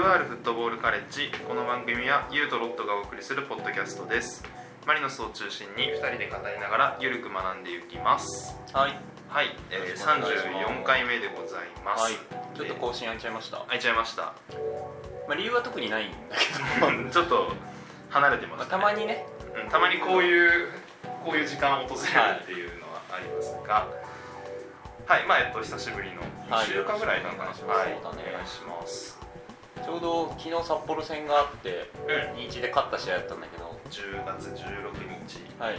UR フットボールカレッジ。この番組はユーとロットがお送りするポッドキャストです。マリノスを中心に2人で語りながらゆるく学んでいきます。はい。はい、えー、よろしくお願いします。34回目でございます、はい。ちょっと更新空いちゃいました、開いちゃいましまあ、理由は特にないんだけたちょっと離れてど、ます、まあ、たまにね。うん。たまにこういうこういう時間を訪れるっていうのはありますが。はい、まあえっと久しぶりのはい2週間ぐらいなのかなはい。お願いしますちょうど昨日札幌戦があってうん。2-1で勝った試合だったんだけど。10月16日。はい。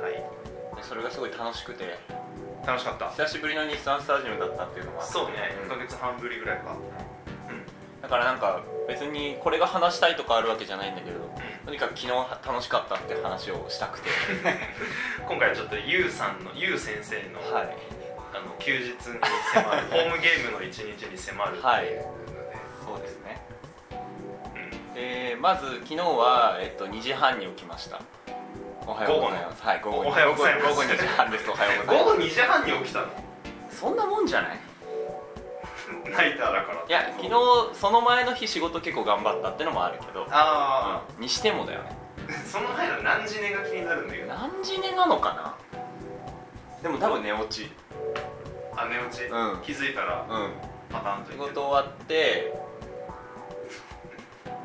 はい。でそれがすごい楽しくて。楽しかった。久しぶりの日産スタジアムだったっていうのもあって。そうね。ん。1ヶ月半ぶりぐらいか。だからなんか別にこれが話したいとかあるわけじゃないんだけどとにかく昨日楽しかったって話をしたくて。今回ちょっとゆうさんのゆう先生の,、はい。あの休日に迫る ホームゲームの一日に迫るっていう。はいそうですね。うん。でまず昨日は、えっと、2時半に起きました。おはようございます。はい午後に。おはようございます。午後午後2時半です。おはようございま午後2時半に起きたの？すそんなもんじゃない？ナイターだから。いや昨日その前の日仕事結構頑張ったってのもあるけど、あうん。にしてもだよね。あ、その前の何時寝が気になるんだけど何時寝なのかな？でも多分寝落ち。あ寝落ち、うん。気づいたらうん。パターンと仕事終わって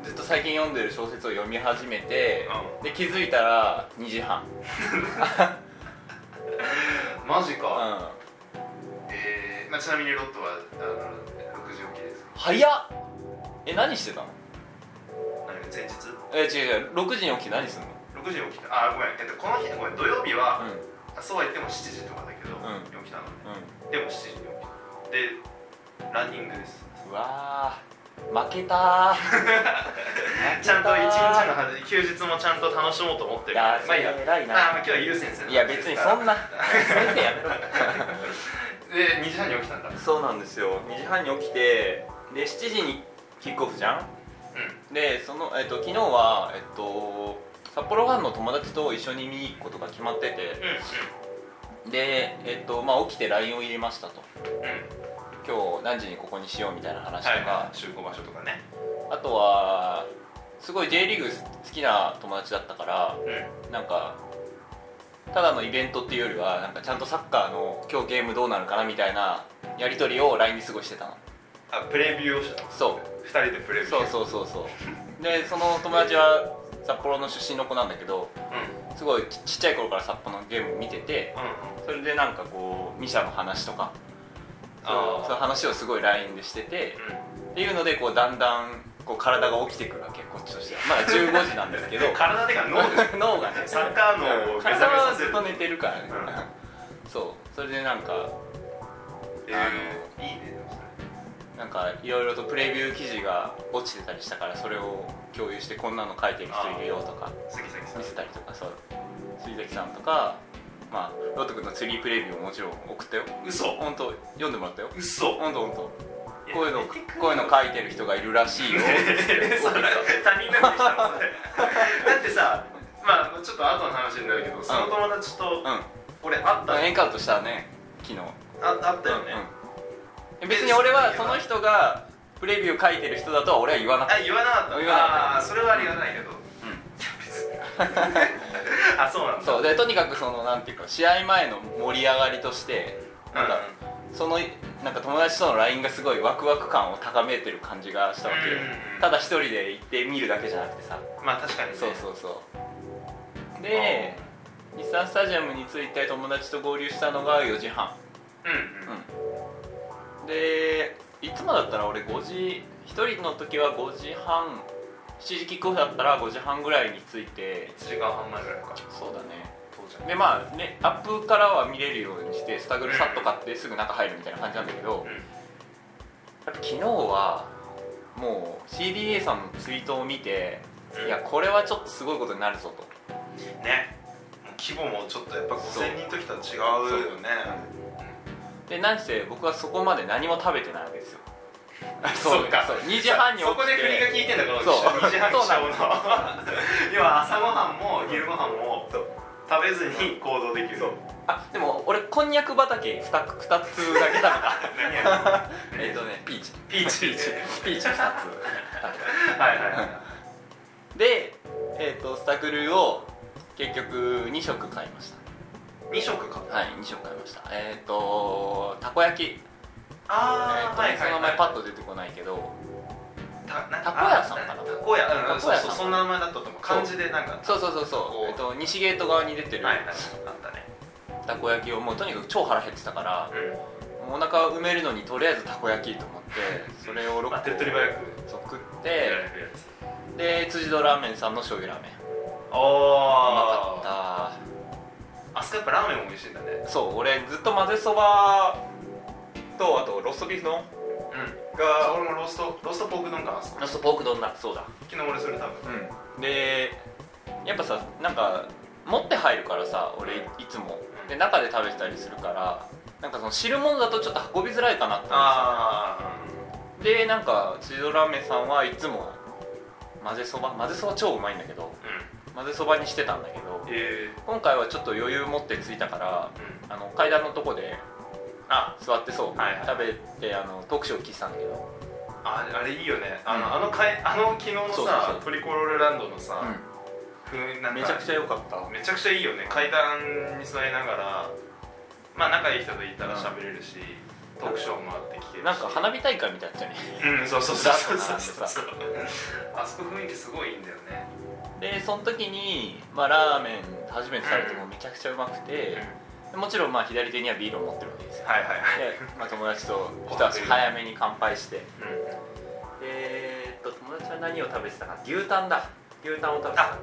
ずっと最近読んでる小説を読み始めて、で気づいたら2時半。う んマジか、うん。えーまあ、ちなみにロットはあの6時起きです早っ。え何してたの？何前日？え違う違う。6時に起きて何すんの？6時に起きた。あごめん、えっと、この日ごめん。土曜日は、うあそうは言っても7時とかだけど、うん。起きたのね。ん。でも7時に起きた。でランニングです。うんうわー負けたー。ちゃんと一日の休日もちゃんと楽しもうと思ってる。けたーいや。まあいいやあ今日はゆう先生のいや別にそんな。な先生やめろで2時半に起きたんだ。そうなんですよ。2時半に起きてで7時にキックオフじゃん？うでその、えっと、昨日は、えっと、札幌ファンの友達と一緒に見に行くことが決まってて。んうん。で、えっとまあ、起きて LINE を入れましたと。うんうん今日何時にここにしようみたいな話とか、はいはい。集合場所とかね。あとはすごい J リーグ好きな友達だったからうん。なんかただのイベントっていうよりはなんかちゃんとサッカーの今日ゲームどうなるかなみたいなやり取りを LINE で過ごしてたの。あプレビューをしたの？そう。2人でプレビュー。そうそうそうそう。でその友達は札幌の出身の子なんだけどうん。うんすごいちちっちゃい頃から札幌のゲーム見ててうん。それでなんかこうミシャの話とかそうあー。そういう話をすごい LINE でしててうん。っていうのでこうだんだんこう体が起きてくるわけこっちとしては。まだ15時なんですけど。体でか脳で脳がねサッカー脳を目覚め体はさせる。ずっと寝てるからね、そう。それでなんかえー、いいねなんかいろいろとプレビュー記事が落ちてたりしたからそれを共有してこんなの書いてる人いるよとか杉崎さん。見せたりとかそう。杉崎さんとかまあロット君のツリープレビューももちろん送ったよ。嘘。本当読んでもらったよ。嘘。本当本当。こういうのこういうの書いてる人がいるらしいよ。それ他人ができたの？それだってさまあちょっと後の話になるけどその友達とうん。俺会ったエンカウントしたね昨日。あ会ったよね、うん、別に俺はその人がプレビュー書いてる人だとは俺は言わなかった。言わなかった。ああーそれはありがたいけど あそうなんだ。そうでとにかくそのなんていうか試合前の盛り上がりとしてなんか、そのなんか友達との LINE がすごいワクワク感を高めてる感じがしたわけよ、うんうんうん。ただ一人で行って見るだけじゃなくてさ、まあ確かにね。そうそうそう。で日産スタジアムに着いて友達と合流したのが4時半。うんうん。うん。でいつもだったら俺5時1人の時は5時半7時キックオフだったら5時半ぐらいに着いて1時間半前ぐらいか。そうだね。でまあねアップからは見れるようにしてスタグルさっと買ってすぐ中入るみたいな感じなんだけど、うん。やっぱ昨日はもう CDA さんのツイートを見て、うん。いやこれはちょっとすごいことになるぞと。ね。規模もちょっとやっぱそう。5000人の時とは違うよね。で何せ僕はそこまで何も食べてないわけですよそう。か。そう。2時半に起きて。そこで国が聞いてんだこのそう。2時半起そうなの。要は朝ごはんも昼ごはんも食べずに行動できる。そう。あでも俺こんにゃく畑 2, 2つだけ食べた。えっとねピーチ。ピーチ。ピーチ。ピーチ2つ。はいはい。はいでえっ、とスタグルを結局2食買いまし2食か。たはい2食買いました。えっ、とたこ焼きああ、えーとその名前パッと出てこないけど。たなたこ屋さんかな？たこ屋うんそうそうんそんな名前だったと思う。漢字でなんか。そうそうそうそこう。う、えっと西ゲート側に出てる。はいはいあったね。たこ焼きをもうとにかく超腹減ってたからうん。お腹埋めるのにとりあえずたこ焼きと思って それを6まあ個手っ取り早く。食ってで辻堂ラーメンさんの醤油ラーメン。うまあかああそこやっぱラーメンも美味しいんだね。ったそう俺ずっと混ぜそばとあとローストビーフ丼うん。が俺もローストローストポーク丼かあそこ。ローストポーク丼だ。そうだ。昨日俺それ多分うん。でやっぱさなんか持って入るからさ俺いつも。で中で食べてたりするからなんかその汁物だとちょっと運びづらいかなって思ってあたでなんか辻堂ラーメンさんはいつも混ぜそば混ぜそば超うまいんだけどあうん。混ぜそばにしてたんだけどえ今回はちょっと余裕持って着いたからーうん。あの階段のとこであ座ってそう、はいはい。食べてあのトークショー聞いてたんだけど、ああれいいよね。あの,、うん。あのかいあの昨日のさそうそうそう。トリコロールランドのさ、ふうなんかめちゃくちゃ良かった。めちゃくちゃいいよね。階段に座りながらまあ仲いい人といたら喋れるし、トークショーもあって聞けるし。なんか花火大会みたいだっね。うんそうそうそうそう。ザッとそうそう並あそこ雰囲気すごいいいんだよね。でその時に、まあ、ラーメン初めて食べてもめちゃくちゃうまくて、もちろんまあ左手にはビールを持ってるわけですよ。はいはいはい。で、まあ、友達と一足早めに乾杯して。うん。でえーっと友達は何を食べてたか。牛タンだ。牛タンを食べてた。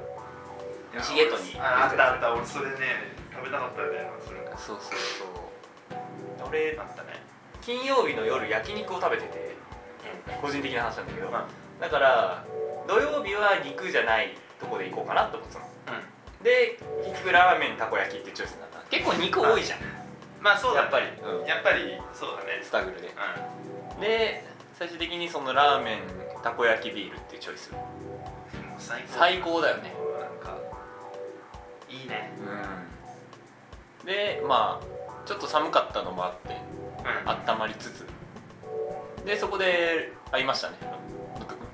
西ゲートに。ああったあった。俺それね食べたかったよなそうそうそう。俺あったね。金曜日の夜焼肉を食べてて。個人的な話なんだけど、まだから土曜日は肉じゃないとこで行こうかなって思ってたの。あうん。で結局ラーメンたこ焼きっていうチョイスになった結構肉多いじゃん。まあそうだね。やっぱり、うん。やっぱりそうだね。スタグルでうで最終的にそのラーメンたこ焼きビールっていうチョイス。最高。だよね。なんかいいね。うん。でまあちょっと寒かったのもあってうん。温まりつつ。でそこで会いましたね。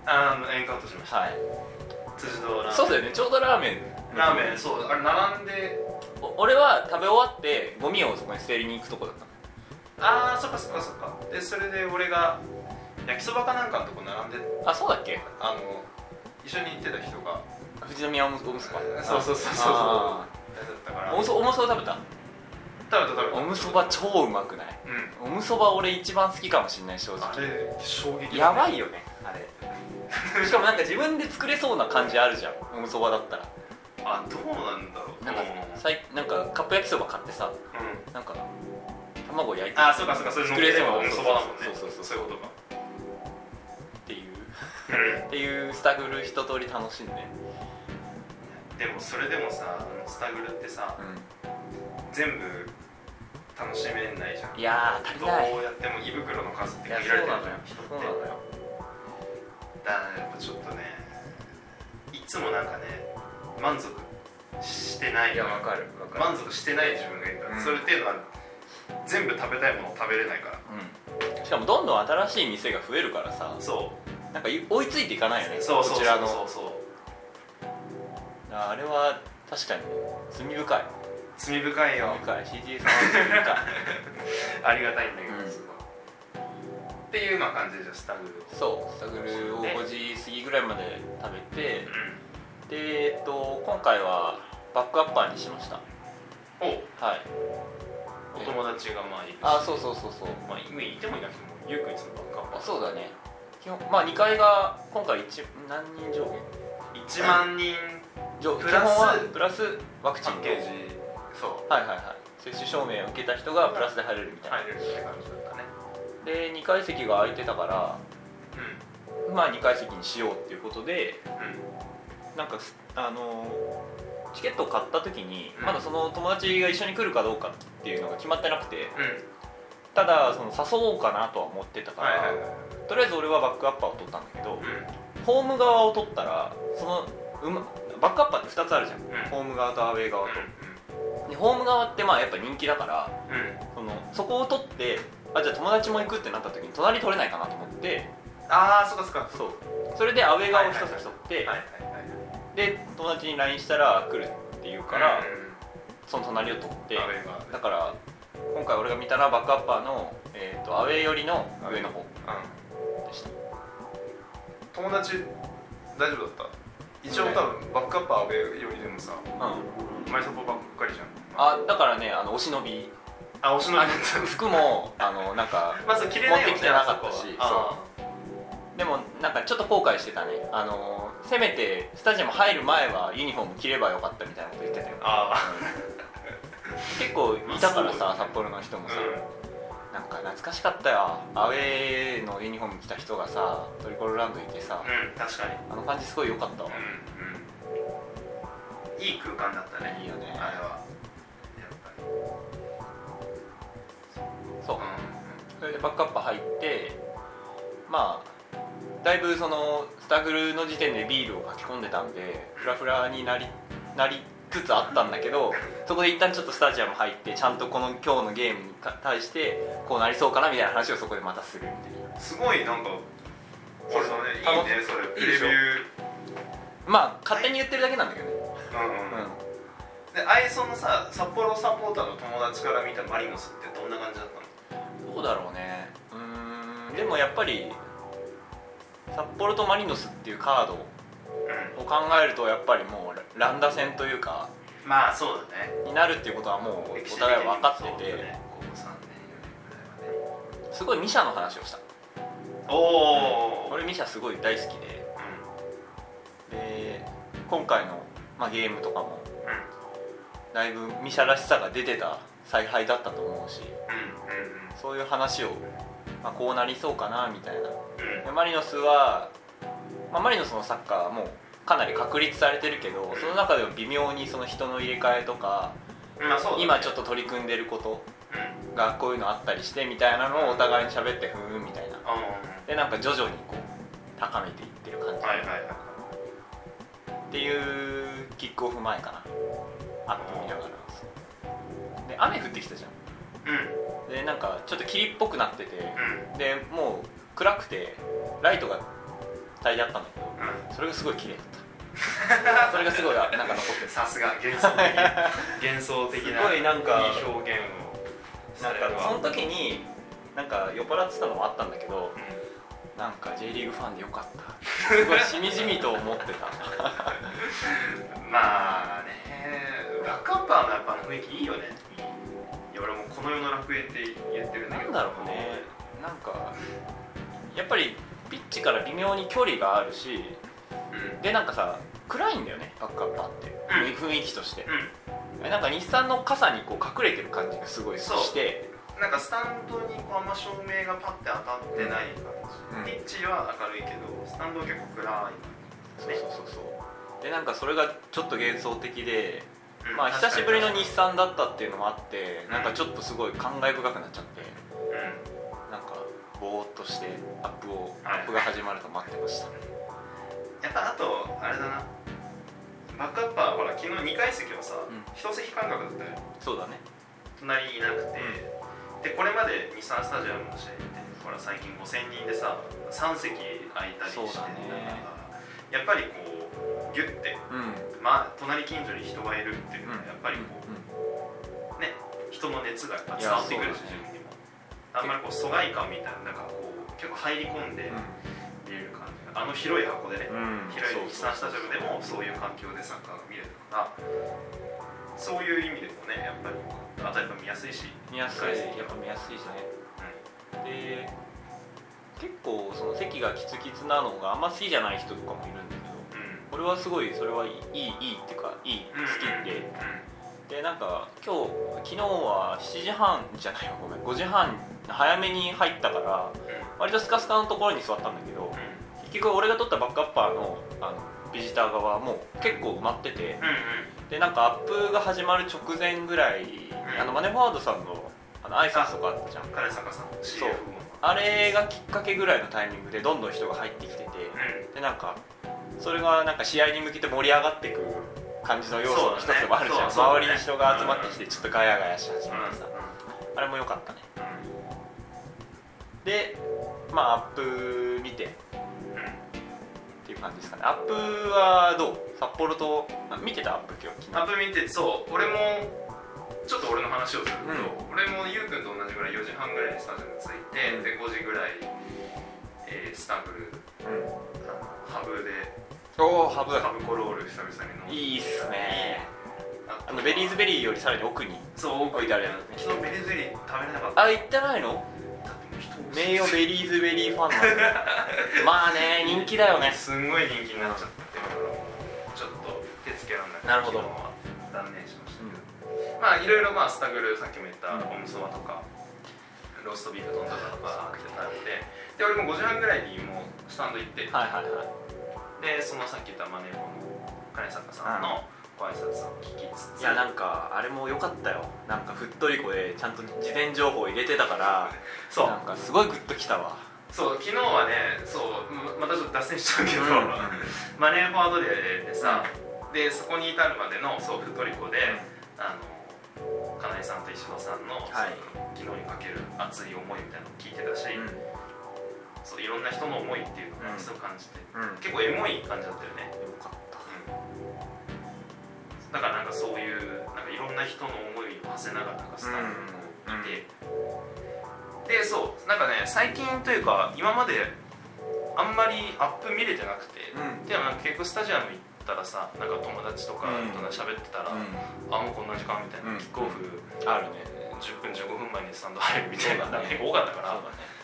あのエンカウントしました。はい。辻堂ラーメン。そうだよね。ちょうどラーメンラーメンそう。あれ並んでお俺は食べ終わってゴミをそこに捨てに行くとこだったの。ああそっかそっかそっか。でそれで俺が焼きそばかなんかのとこ並んであそうだっけ？あの一緒に行ってた人が富士宮おむおむそばそうそうそうそう。あだったから。ーおむそおむそば食べた？食べた食べた。おむそば超うまくない？うん。おむそば俺一番好きかもしんない正あ直れ衝撃やばいよねあれ。しかもなんか自分で作れそうな感じあるじゃんおむそばだったら。あどうなんだろうなんかうんさいなんかカップ焼きそば買ってさうん。なんか卵焼いてあそうかそうかそれ作れそうなおむそばだもんね。そうそうそうそう。いうことか。っていう。っていうスタグル一通り楽しんで。でもそれでもさスタグルってさ全部楽しめないじゃん。いやー足りどない。うやっても胃袋の数って限られてるじゃん人って。そうなのよ。だからやっぱちょっとねいつもなんかね満足してない。いやわかるわかる。満足してない自分がいるから、うん。それっていうのは全部食べたいものを食べれないから。うん。しかもどんどん新しい店が増えるからさ。そなんかい追いついていかないよね。うそうそうこちらの。そうそうあれは確かに罪深い。罪深いよ。罪深い。CGA さんは罪深い。ありがたいんだけど、うん。っていうまあ感じでじゃあスタグル。そう。スタグルをね。5時過ぎぐらいまで食べてうでえっと今回はバックアッパーにしました。んお。はい。お友達がまあいるし。あそうそうそうそう。まあ今いてもいなくてもゆうくんいつもバックアップあそうだね。基本まあ2階が今回一何人上限？1万人。上プラス基本はプラスワクチン。のパッケージ。そう。はいはいはい。接種証明を受けた人がプラスで入れるみたいな、入れるって感じだったね。で2階席が空いてたからうまあ2階席にしようっていうことでんうんなんかすあのーチケットを買った時にうん。まだその友達が一緒に来るかどうかっていうのが決まってなくてうん。ただその誘おうかなとは思ってたから、とりあえず俺はバックアッパーを取ったんだけど、うん。ホーム側を取ったらそのうまバックアッパーって2つあるじゃん、ん。ホーム側とアウェー側と、でホーム側ってまあやっぱ人気だからうん。そのそこを取ってあじゃあ友達も行くってなった時に隣取れないかなと思ってああそっかそっか。そう。それでアウェー側を一つ取って、で友達に LINE したら来るって言うから、うんその隣を取ってだから今回俺が見たのはバックアッパーの、えー、とアウェー寄りの上の方。うん。でした。友達大丈夫だった？一応多分バックアップアウェーよりでもさうん。前そこばっかりじゃん。あだからねあのお忍び。あおしのあり服もあのなんか まず綺麗だよね持ってきてなかったしあそこはでもなんかちょっと後悔してたね。あのせめてスタジアム入る前はユニフォーム着ればよかったみたいなこと言ってたよ。あ結構いたからさ、札幌の人もさ、うなんか懐かしかったよ。アウェーのユニフォーム着た人がさトリコロランドいてさ、ん、うん、確かに。あの感じすごい良かったわ、うんうん。いい空間だったね。いいよね。あれは。そう。うそれでバックアップ入ってまあだいぶそのスタグルの時点でビールを書き込んでたんでフラフラになりなりつつあったんだけどそこで一旦ちょっとスタジアム入ってちゃんとこの今日のゲームに対してこうなりそうかなみたいな話をそこでまたするみたいすごいなんかそうそうね。いい楽ねそれ。プレビュー。まあ勝手に言ってるだけなんだけどね、うんうんうん。でアイソンのさ札幌サポーターの友達から見たマリノスってどんな感じだったの？どうだろうね。うーんでもやっぱり札幌とマリノスっていうカードを考えるとやっぱりもうランダ戦というかうんまあそうだね。になるっていうことはもうお互い分かってて、ねここ3年4年ぐらいはね。すごいミシャの話をした。おお俺ミシャすごい大好きで。で今回の、まあ、ゲームとかもだいぶミシャらしさが出てた采配だったと思うしうんうん。そういう話を、まあ、こうなりそうかなみたいな。マリノスは、まあ、マリノスのサッカーはもうかなり確立されてるけどその中でも微妙にその人の入れ替えとかうんまあね。今ちょっと取り組んでることうん。がこういうのあったりしてみたいなのをお互いに喋ってふーんみたいな。あでなんか徐々にこう高めていってる感じ、はいはいはいっていうキックオフ前かな。アップ見ながら。で雨降ってきたじゃうん。んでなんかちょっと霧っぽくなっててうん。でもう暗くてライトが焚いてあったんだけどうん。それがすごい綺麗だった。それがすごいあなんか残ってる。さすが幻想的 幻想的なすごいなんかいい表現をなんかその時になんか酔っ払ってたのもあったんだけどうん。なんか J リーグファンでよかった。すごいしみじみと思ってた。まあねバックアッパーのやっぱ雰囲気いいよねいや俺もこの世の楽園って言ってるんだけど。なんだろうね。なんかやっぱりピッチから微妙に距離があるしうん。でなんかさ暗いんだよね。バックアッパーって、雰囲気として。うなんか日産の傘にこう隠れてる感じがすごいして。んなんかスタンドにこうあんま照明がパッて当たってない感うん。じ、ピッチは明るいけどスタンドは結構暗いそうそうそうそう。でなんかそれがちょっと幻想的でうんまあ久しぶりの日産だったっていうのもあってなんかちょっとすごい感慨深くなっちゃってになんかぼーっとしてアップをはい。アップが始まると待ってました。うんやっぱあとあれだな。バックアッパーほら昨日2階席はさ、ん。一席間隔だったよそうだね。隣にいなくて、でこれまで日産スタジアムの試合ってほら最近5000人でさ3席空いたりしてね。やっぱりこうギュッて、うん。まあ、隣近所に人がいるっていうのはうん。やっぱりこうん。う、ね人の熱がやっぱいや伝わってくるし自分にも。あんまりこう疎外感みたいななんかこう結構入り込んで見れる感じ。があの広い箱でね、うん。うん広い日産スタジアムでもそういう環境でサッカーが見れるからそういう意味でもねやっぱりあとやっぱ見やすいし。見やすいやっぱ見やすいしね。で結構その席がキツキツなのがあんま好きじゃない人とかもいるんだけどうん俺はすごいそれはいいいいいいっていうかいいうん好きででなんか今日昨日は7時半じゃないよごめん。5時半早めに入ったから割とスカスカのところに座ったんだけど結局俺が取ったバックアッパーのあのビジター側はもう結構埋まっててでなんかアップが始まる直前ぐらい、あのマネフォワードさんのあの挨拶とかあったじゃん。金坂さん CF そう。も。あれがきっかけぐらいのタイミングでどんどん人が入ってきててうでなんかそれがなんか試合に向けて盛り上がっていく感じの要素の一つでもあるじゃん、そうだね。周りに人が集まってきてちょっとガヤガヤし始うんめてさ、あれも良かったね。うんでまあアップ見てっていう感じですかね。アップはどう？札幌とあ見てたアップ今日？アップ見てそう俺もちょっと俺の話をすると、う俺もゆうくんと同じぐらい4時半ぐらいにスタジオに着いて、うんで5時ぐらい、えースタグルうん。ハブでおおハブハブコロール久々に飲んで。いいっすね。ああのベリーズベリーよりさらに奥に。そう置いてあるやつ昨日ベリーゼリー食べれなかった。あ行ってないの？名誉ベリーズベリーファンなんだ まあね人気だよね。すんごい人気になっちゃってだからちょっと手つけられなくてなるほど。昨日は断念しましたけど、まあいろいろまあスタグルさっきも言ったうんオムソバとか、ローストビーフ丼とかとかって食べてで俺も5時半ぐらいにもうスタンド行って、はいはいはいでそのさっき言ったマネーボの金坂さんのご挨拶を聞きつつ。いやなんかあれも良かったよ。なんかふっとりこでちゃんと事前情報入れてたから。そう。なんかすごいグッときたわ。そう昨日はねそうままたちょっと脱線しちゃうけど、うんマネーフォワードデーでさ、でそこに至るまでのそうフトリコで、あの金井さんと石野さんの,、はい。昨日にかける熱い思いみたいなのを聞いてたし、うんそういろんな人の思いっていうのをうんすごい感じて、うん。結構エモい感じだったよね、よかった。だからなんかそういうなんかいろんな人の思いを馳せながらなんかスタッフにこういて、でそうなんかね最近というか今まであんまりアップ見れてなくて、うん。でもなんか結構スタジアム行ったらさなんか友達とかうん。と喋ってたら、うあもうこんな時間みたいな、うん。キックオフんあるね。10分15分前にスタンド入るみたいなね。多かったから、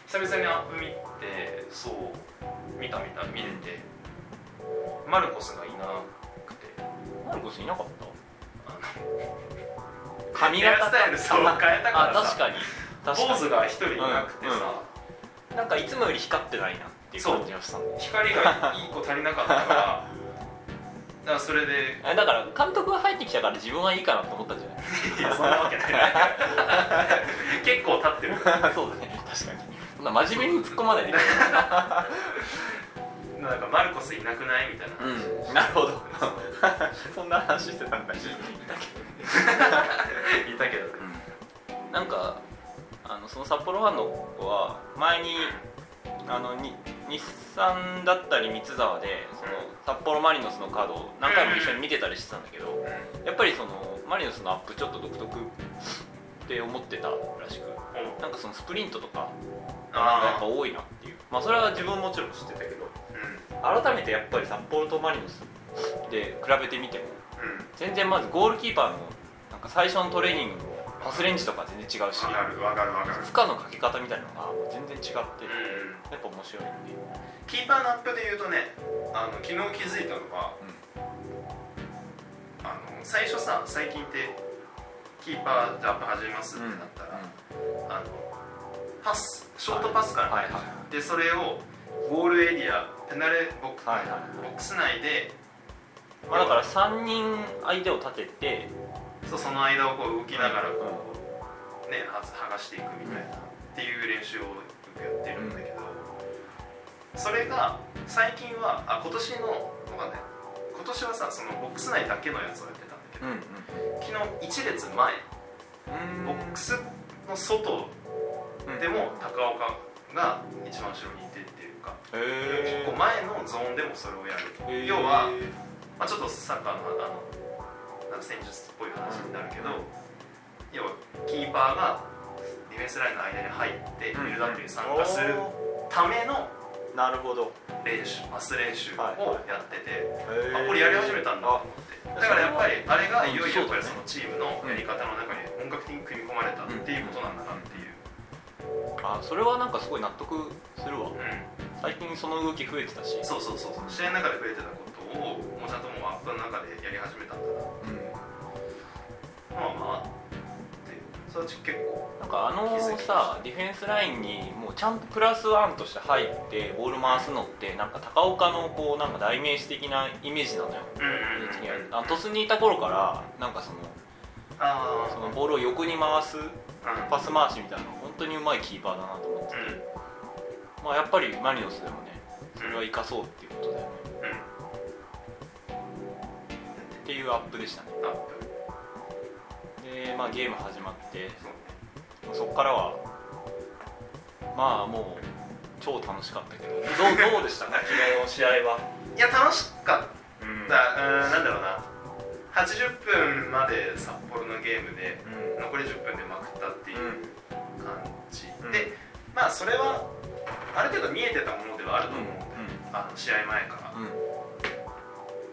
久々にアップ見てそう見た見た見れて、マルコスがいなくて。マルコスいなかった？あの 髪ヘアスタイルそう変えたからさ。あ確かに。確かに。坊主が一人いなくてさ、なんかいつもより光ってないなっていう感じがした。んで光がいい子足りなかったから。だからそれで。えだから監督が入ってきたから自分はいいかなと思ったんじゃない？いやそんなわけない。結構立ってる。そうだね。確かにな真面目に突っ込まないでなんかマルコスいなくない？みたいな。話、うん。なるほど。そんな話してたんだ。けど。いたけど。ねなんかあのその札幌ファンの子は前にあのに日産だったり三沢でその札幌マリノスのカードを何回も一緒に見てたりしてたんだけどやっぱりそのマリノスのアップちょっと独特って思ってたらしく。うんなんかそのスプリントとかあがやっあぱ多いなっていう。まあそれは自分ももちろん知ってたけどうん改めてやっぱり札幌とマリノスで比べてみてもうん。全然まずゴールキーパーのなんか最初のトレーニングのパスレンジとか全然違うしわかるわかるわかる。負荷のかけ方みたいなのが全然違ってうん。やっぱ面白いっていう。キーパーのアップで言うとねあの昨日気づいたのが、あの最初さ最近ってキーパーでアップ始めますってなったら、あのパスショートパスからはい。はい入るでそれをゴールエリアペナルボックス,、ボックス内で、まあ、だから3人相手を立ててそうその間をこう動きながらこう、ねは剥がしていくみたいな、っていう練習をよくやってるんだけど、それが最近はあ今年のわかんない。今年はさそのボックス内だけのやつをやって昨日1列前。うん。ボックスの外うんでも高岡が一番後ろにいてっていうか。へ結構前のゾーンでもそれをやる、え要は、まあ、ちょっとサッカーのあのなんか戦術っぽい話になるけど、要はキーパーがディフェンスラインの間に入ってビルドアップに参加するためのなるほど。練習パス練習はい。をやってて、ああこれやり始めたんだ。と思ってだからやっぱりあれがいよいよそのチームのやり方の中に本格的に組み込まれたっていうことなんだなっていう、あそれはなんかすごい納得するわ。うん。最近その動き増えてたし。そうそうそうそう。試合の中で増えてたことをもうちゃんともうアップの中でやり始めたんだなう。ん。まあまあってそ結構なんかあのさディフェンスラインにもうちゃんとプラスワンとして入ってボール回すのってなんか高岡のこうなんか代名詞的なイメージなのよ。うん。うんうんあの鳥栖にいた頃からなんかそのあそのボールを横に回すあパス回しみたいなの本当にうまいキーパーだなと思ってて、まあ、やっぱりマリノスでもねそれは生かそうっていうことだよね。うん。っていうアップでしたね。アップでまあゲーム始まってそこからはまあもう超楽しかったけど。どうどうでした？か昨日の試合は？いや楽しかっうん。たうんなんだろうな。80分まで札幌のゲームでうん。残り10分でまくったっていう感じ、うん。でまあそれはある程度見えてたものではあると思うんで、うあの試合前から、んうん。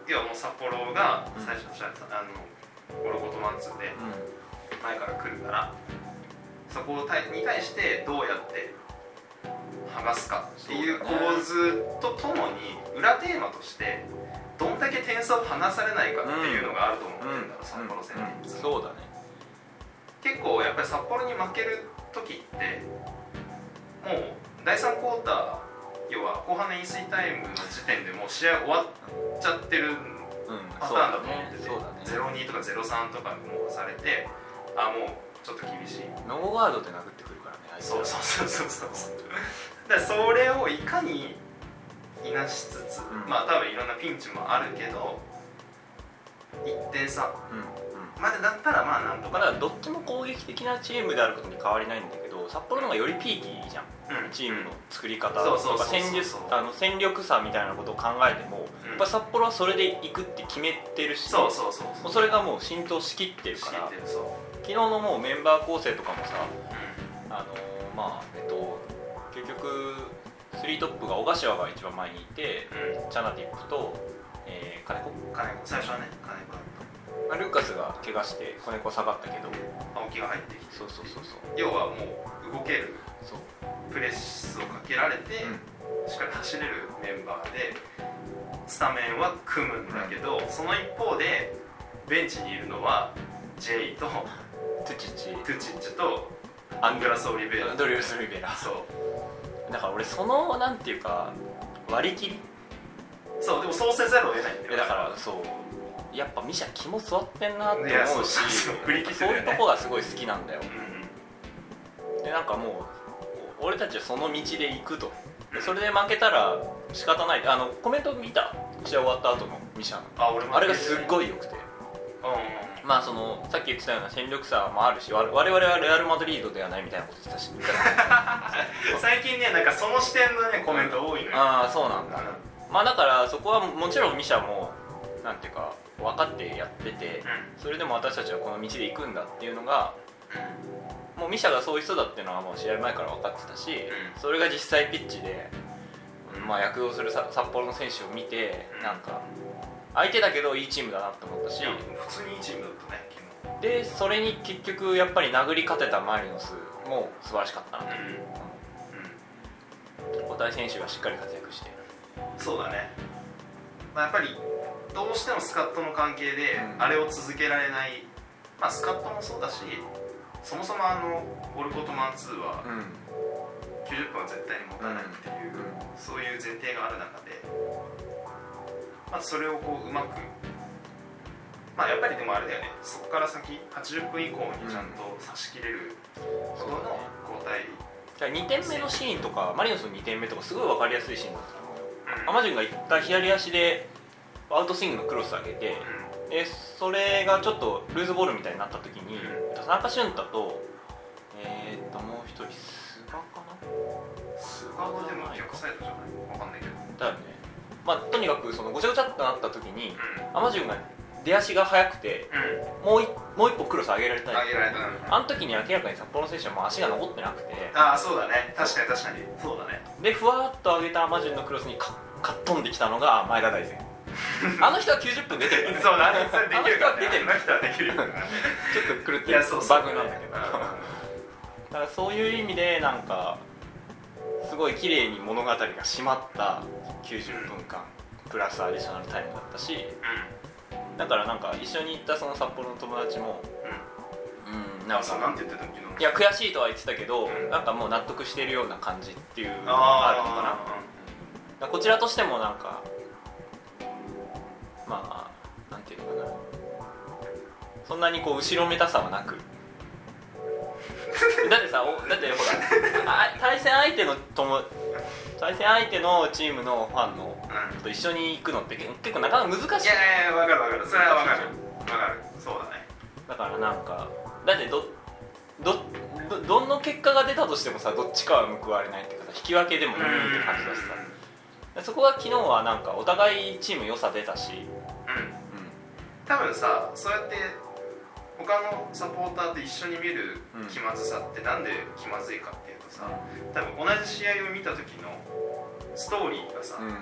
要はもう札幌がうん最初の試合、あのゴロゴトマンツーで前から来るからそこに対してどうやって剥がすかっていう構図とともに裏テーマとしてどんだけ点差を離されないかっていうのがあると思うんうんだよ、札幌戦うん。って、そうだね。結構やっぱり札幌に負ける時ってもう第3クォーター要は後半の飲水タイムの時点でもう試合終わっちゃってるうんパターンだと思ってて、そうだね。02とか03とかもされてあもうちょっと厳しい。ノーガードで殴ってくるからねあいつらそうそうそうそうそう。だからそれをいかにいなしつつ、ん。まあ多分いろんなピンチもあるけど1点差うんうん。までだったらまあなんとか、まあだからどっちも攻撃的なチームであることに変わりないんだけど札幌の方がよりピーキーじゃん。うん。チームの作り方。とか戦術あの戦力差みたいなことを考えても、うん。やっぱ札幌はそれで行くって決めてるしそうそうそうもうそれがもう浸透しきってる知から昨日のもうメンバー構成とかもさうあのーまあえっと結局3トップが小柏が一番前にいてチャナティップと、えー金子、金子最初はね金子だっまあ、ルーカスが怪我して金子下がったけどた青木が入ってきて。そうそうそうそう。要はもう動ける。そう、プレスをかけられて、しっかり走れるメンバーでスタメンは組むんだけど、その一方でベンチにいるのは J とトゥチッチ。トゥチッチとアアングラス・オリベイラ。ドリュース・リベラ。そう。だから俺そのなんていうか割り切り？そうでもそうせざるを得ないんだよえだからそうやっぱミシャ肝座ってんなって思うしそういうとこがすごい好きなんだよ。うんでなんかもう俺たちはその道で行くと。でそれで負けたら仕方ない。あのコメント見た？試合終わった後のミシャの。あ俺もあれがすっいごい良くて。うんうんまあそのさっき言ってたような戦力差もあるし我我々はレアル・マドリードではないみたいなこと言ってたし 最近ねなんかその視点のねコメント多いのよ、ああそうなんだ。うまあだからそこはもちろんミシャもなんていうか分かってやっててん。それでも私たちはこの道で行くんだっていうのがもうミシャがそういう人だっていうのはもう試合前から分かってたし、うん。それが実際ピッチで、まあ、躍動するさ札幌の選手を見て、うん。なんか相手だけどいいチームだなと思ったし普通にいいチームだったね昨でそれに結局やっぱり殴り勝てたマリノスも素晴らしかったな。と日うん、交代選手がしっかり活躍してうん、そうだね、まあ、やっぱりどうしてもスカットの関係でうん。あれを続けられない、まあスカットもそうだしそもそもあのオルコートマン2はうん。90分は絶対に持たないっていう、そういう前提がある中で、まあ、それをこううまくまあやっぱりでもあれだよね。そこから先80分以降にちゃんと差し切れるほどの交代、じゃあ2点目のシーンとかマリノスの2点目とかすごい分かりやすいシーンだったと思うん。アマジュンが一回左足でアウトスイングのクロス上げてでそれがちょっとルーズボールみたいになった時にう田中俊太とえー、っともう一人菅かな？菅はでも逆サイドじゃない？わかんないけど。だよね。まあとにかくそのごちゃごちゃってなった時にうアマジュンが出足が速くてんうん。もういもう一歩クロス上げられたい。上げられたなあの時に明らかに札幌の選手はもう足が残ってなくて。ああそうだね。確かに確かに。そうだね。でふわっと上げたアマジュンのクロスにかかっ飛んできたのが前田大然 あの人は90分出てるからね。そうだね。それできるからあの人は出てるあの人はできるちょっと狂っていやるそうそうバグなんだけどだからそういう意味でなんかすごい綺麗に物語が締まった90分間プラスアディショナルタイムだったしうだからなんか一緒に行ったその札幌の友達もんうん。うんなんかなんて言ってたの昨日いや悔しいとは言ってたけど、うんなんかもう納得してるような感じっていうのがあるのかな。こちらとしてもなんかそんなにこう後ろめたさはなく。だってさおだってほらあ対戦相手の友対戦相手のチームのファンのと一緒に行くのって結結構なかなか難しい。いやいや分かる分かる。それは分かる。分かる。そうだね。だからなんかだってどどどどの結果が出たとしてもさどっちかは報われないっていうかさ引き分けでもいいって感じだしさ。そこは昨日はなんかお互いチーム良さ出たし、うん。う多分さそうやって他のサポーターと一緒に見るうん気まずさってなんで気まずいかっていうとさ多分同じ試合を見た時のストーリーがさ、んうん、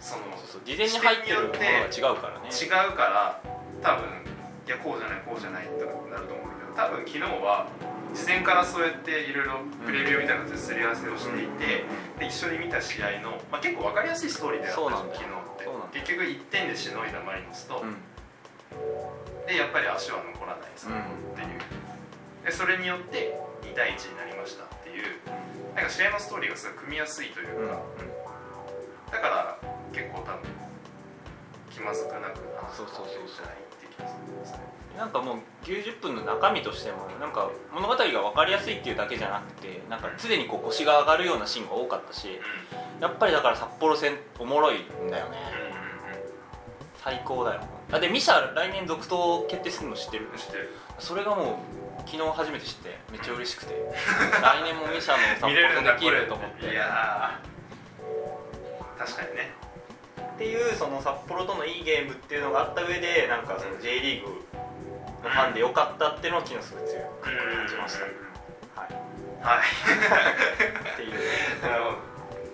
そのそうそう事前に入ってるものが違うからね。違うから多分いやこうじゃないこうじゃないとかなると思うんだけど多分昨日は事前からそうやっていろいろプレビューみたいなのですり合わせをしていて、で一緒に見た試合の、まあ、結構分かりやすいストーリーであったそうなんだじゃん昨よそうなんだ日って結局1点でしのいだマリノスと、うんでやっぱり足は残らないさ、うん。っていう。でそれによって2対1になりましたっていう。なんか試合のストーリーがすごい組みやすいといううん。か、だから結構多分気まずくなく話そうそうそうそう。じゃないって気がするんですね。なんかもう90分の中身としてもなんか物語が分かりやすいっていうだけじゃなくてなんか常にこう腰が上がるようなシーンが多かったしやっぱりだから札幌戦おもろいんだよね。最高だよあでミシャ来年続投決定するの知ってる？うん知ってる。それがもう昨日初めて知ってめっちゃ嬉しくて。来年もミシャのサポ見れるんだートできると思って。いやー。確かにね。っていうその札幌とのいいゲームっていうのがあった上でなんかその J リーグのファンでよかったっていうのを昨日すごい強く感じました、はい、はい。っていう。なるほど。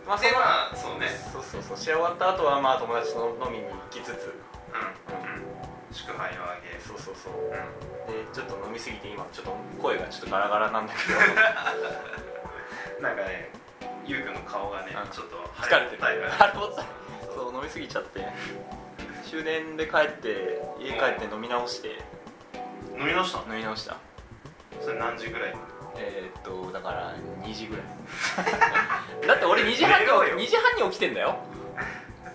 まあそまあそうね。そうそうそう。試合終わった後はまあ友達と飲みに行きつつ祝杯をあげそうそうそう。うん。でちょっと飲みすぎて今ちょっと声がちょっとガラガラなんだけど。なんかねゆうくんの顔がねうん。ちょっと疲れてる。そう飲みすぎちゃって。終電で帰って家帰って飲み直して。飲み直したの？飲み直した。それ何時ぐらい？にえー、っとだから2時ぐらい。だって俺2時半に寝ろよ。2時半に起きてんだよ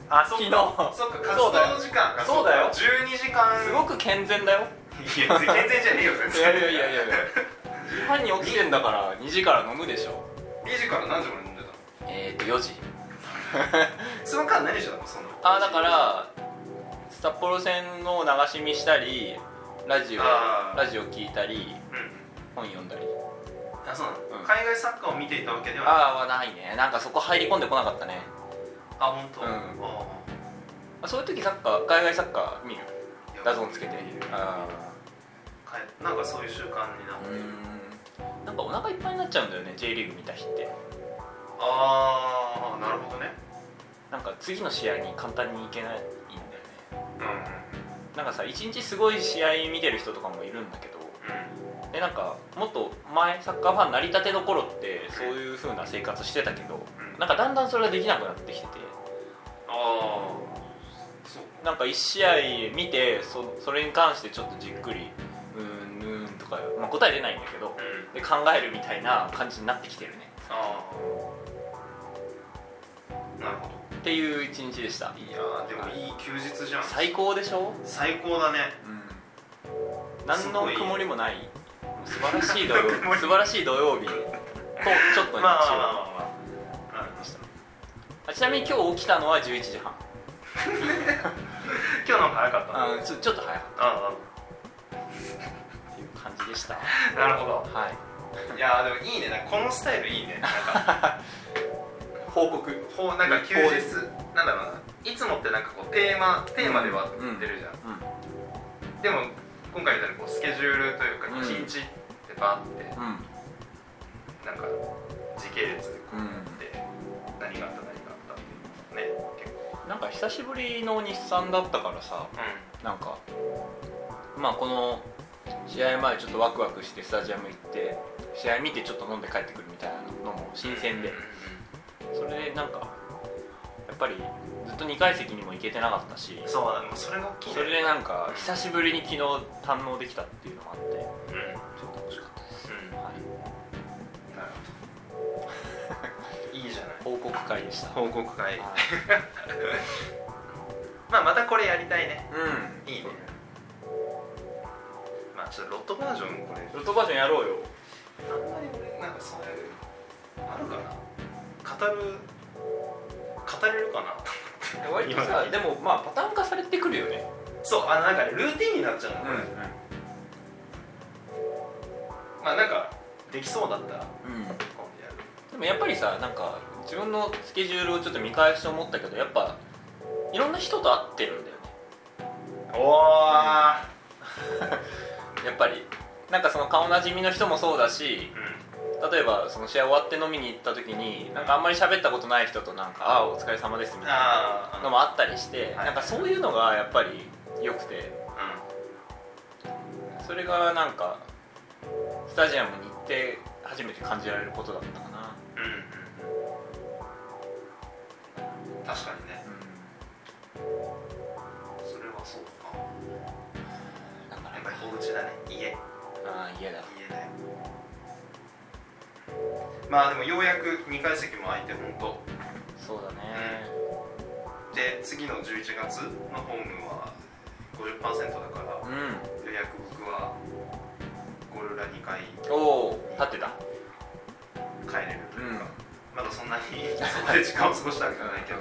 あそっか。そっか活そうだよ。動時間がそうだよ。っか12時間。すごく健全だよ。いや全然じゃねえよ全い然やいやいやいやいや。2時半に起きてんだから2時から飲むでしょ。2時から何時まで飲んでたの？えー、っと4時。その間何してたの？そのあだから札幌戦の流し見したりラジオラジオ聞いたりうん。本読んだり。あそうなの、うん。海外サッカーを見ていたわけではない。ああはないね。なんかそこ入り込んでこなかったねあ本当。うん。ああそういう時サッカー海外サッカー見る？画像つけて。あなんかそういう習慣になってうーん。なんかお腹いっぱいになっちゃうんだよね J リーグ見た日って。ああなるほどね。なんか次の試合に簡単に行けないんだよね。うんうんなんかさ一日すごい試合見てる人とかもいるんだけど。でなんかもっと前サッカーファンなりたての頃ってそういう風な生活してたけど。うん。なんかだんだんそれができなくなってきててああなんか1試合見てそそれに関してちょっとじっくりうーんうーんとか、まあ、答え出ないんだけどうん。で考えるみたいな感じになってきてるね。ああなるほど。っていう一日でした。いやーでもい。い休日じゃん。最高でしょ？最高だね。うん。何の曇りもない。素晴らしい土曜曇り 素晴らしい土曜日とちょっと日まあまあ曜まあちなみに今日起きたのは11時半。今日の早かった。のあちょちょっと早かっあたっていう感じでした。あなるほど。はい。いやーでもいいね。このスタイルいいね。なんか報告。こうなんか休日。なんだろうな。いつもってなんかこうテーマテーマではうん出るじゃん、うんでも今回みたいにこうスケジュールというかうん。一日ってバーってうん。なんか時系列でこうなんか久しぶりの日産だったからさなんかまあこの試合前ちょっとワクワクしてスタジアム行って試合見てちょっと飲んで帰ってくるみたいなのも新鮮で。それでなんかやっぱりずっと2階席にも行けてなかったしそうだね。それが大きいね。それでなんか久しぶりに昨日堪能できたっていうのもあって。うん告会でした、報告会。はい。まあまたこれやりたいね。うん。いいね。まあちょっとロットバージョンこれ。ロットバージョンやろうよ。あんまり俺なんかそういうあるかな？語る語れるかな？割とさでもまあパターン化されてくるよね。そうあのなんかねルーティンになっちゃうの。これ、まあなんかできそうだったらうん。でもやっぱりさなんか自分のスケジュールをちょっと見返して思ったけどやっぱいろんな人と会ってるんだよね。おー。やっぱりなんかその顔なじみの人もそうだしうん。例えばその試合終わって飲みに行った時になんかあんまり喋ったことない人となんか「ああお疲れ様です」みたいなのもあったりしてはい。なんかそういうのがやっぱり良くて。それがなんかスタジアムに行って初めて感じられることだったかな。うんうんうん確かにね。それはそうか。だからやっぱりお家だね家。ああ家だ。家だよまあでもようやく2階席も空いて本当そうだね。で次の11月のホームは50%だからようん。うやく僕はゴルラ2回おお立ってた。帰れるというか、うんまだそんなにそこで時間を過ごしたわけじゃないけど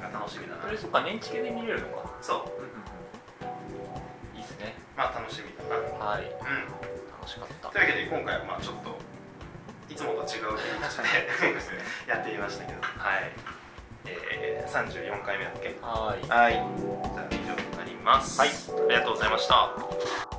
なんか楽しみだな。それそっか年チケで見れるのか。そう。いいっすね。まあ楽しみだな。うん。はい楽しかった。というわけで今回はまあちょっといつもと違う切り口で やってみましたけど。はい、えー、34回目だっけはい。はい。じゃあ以上になります。はい。ありがとうございました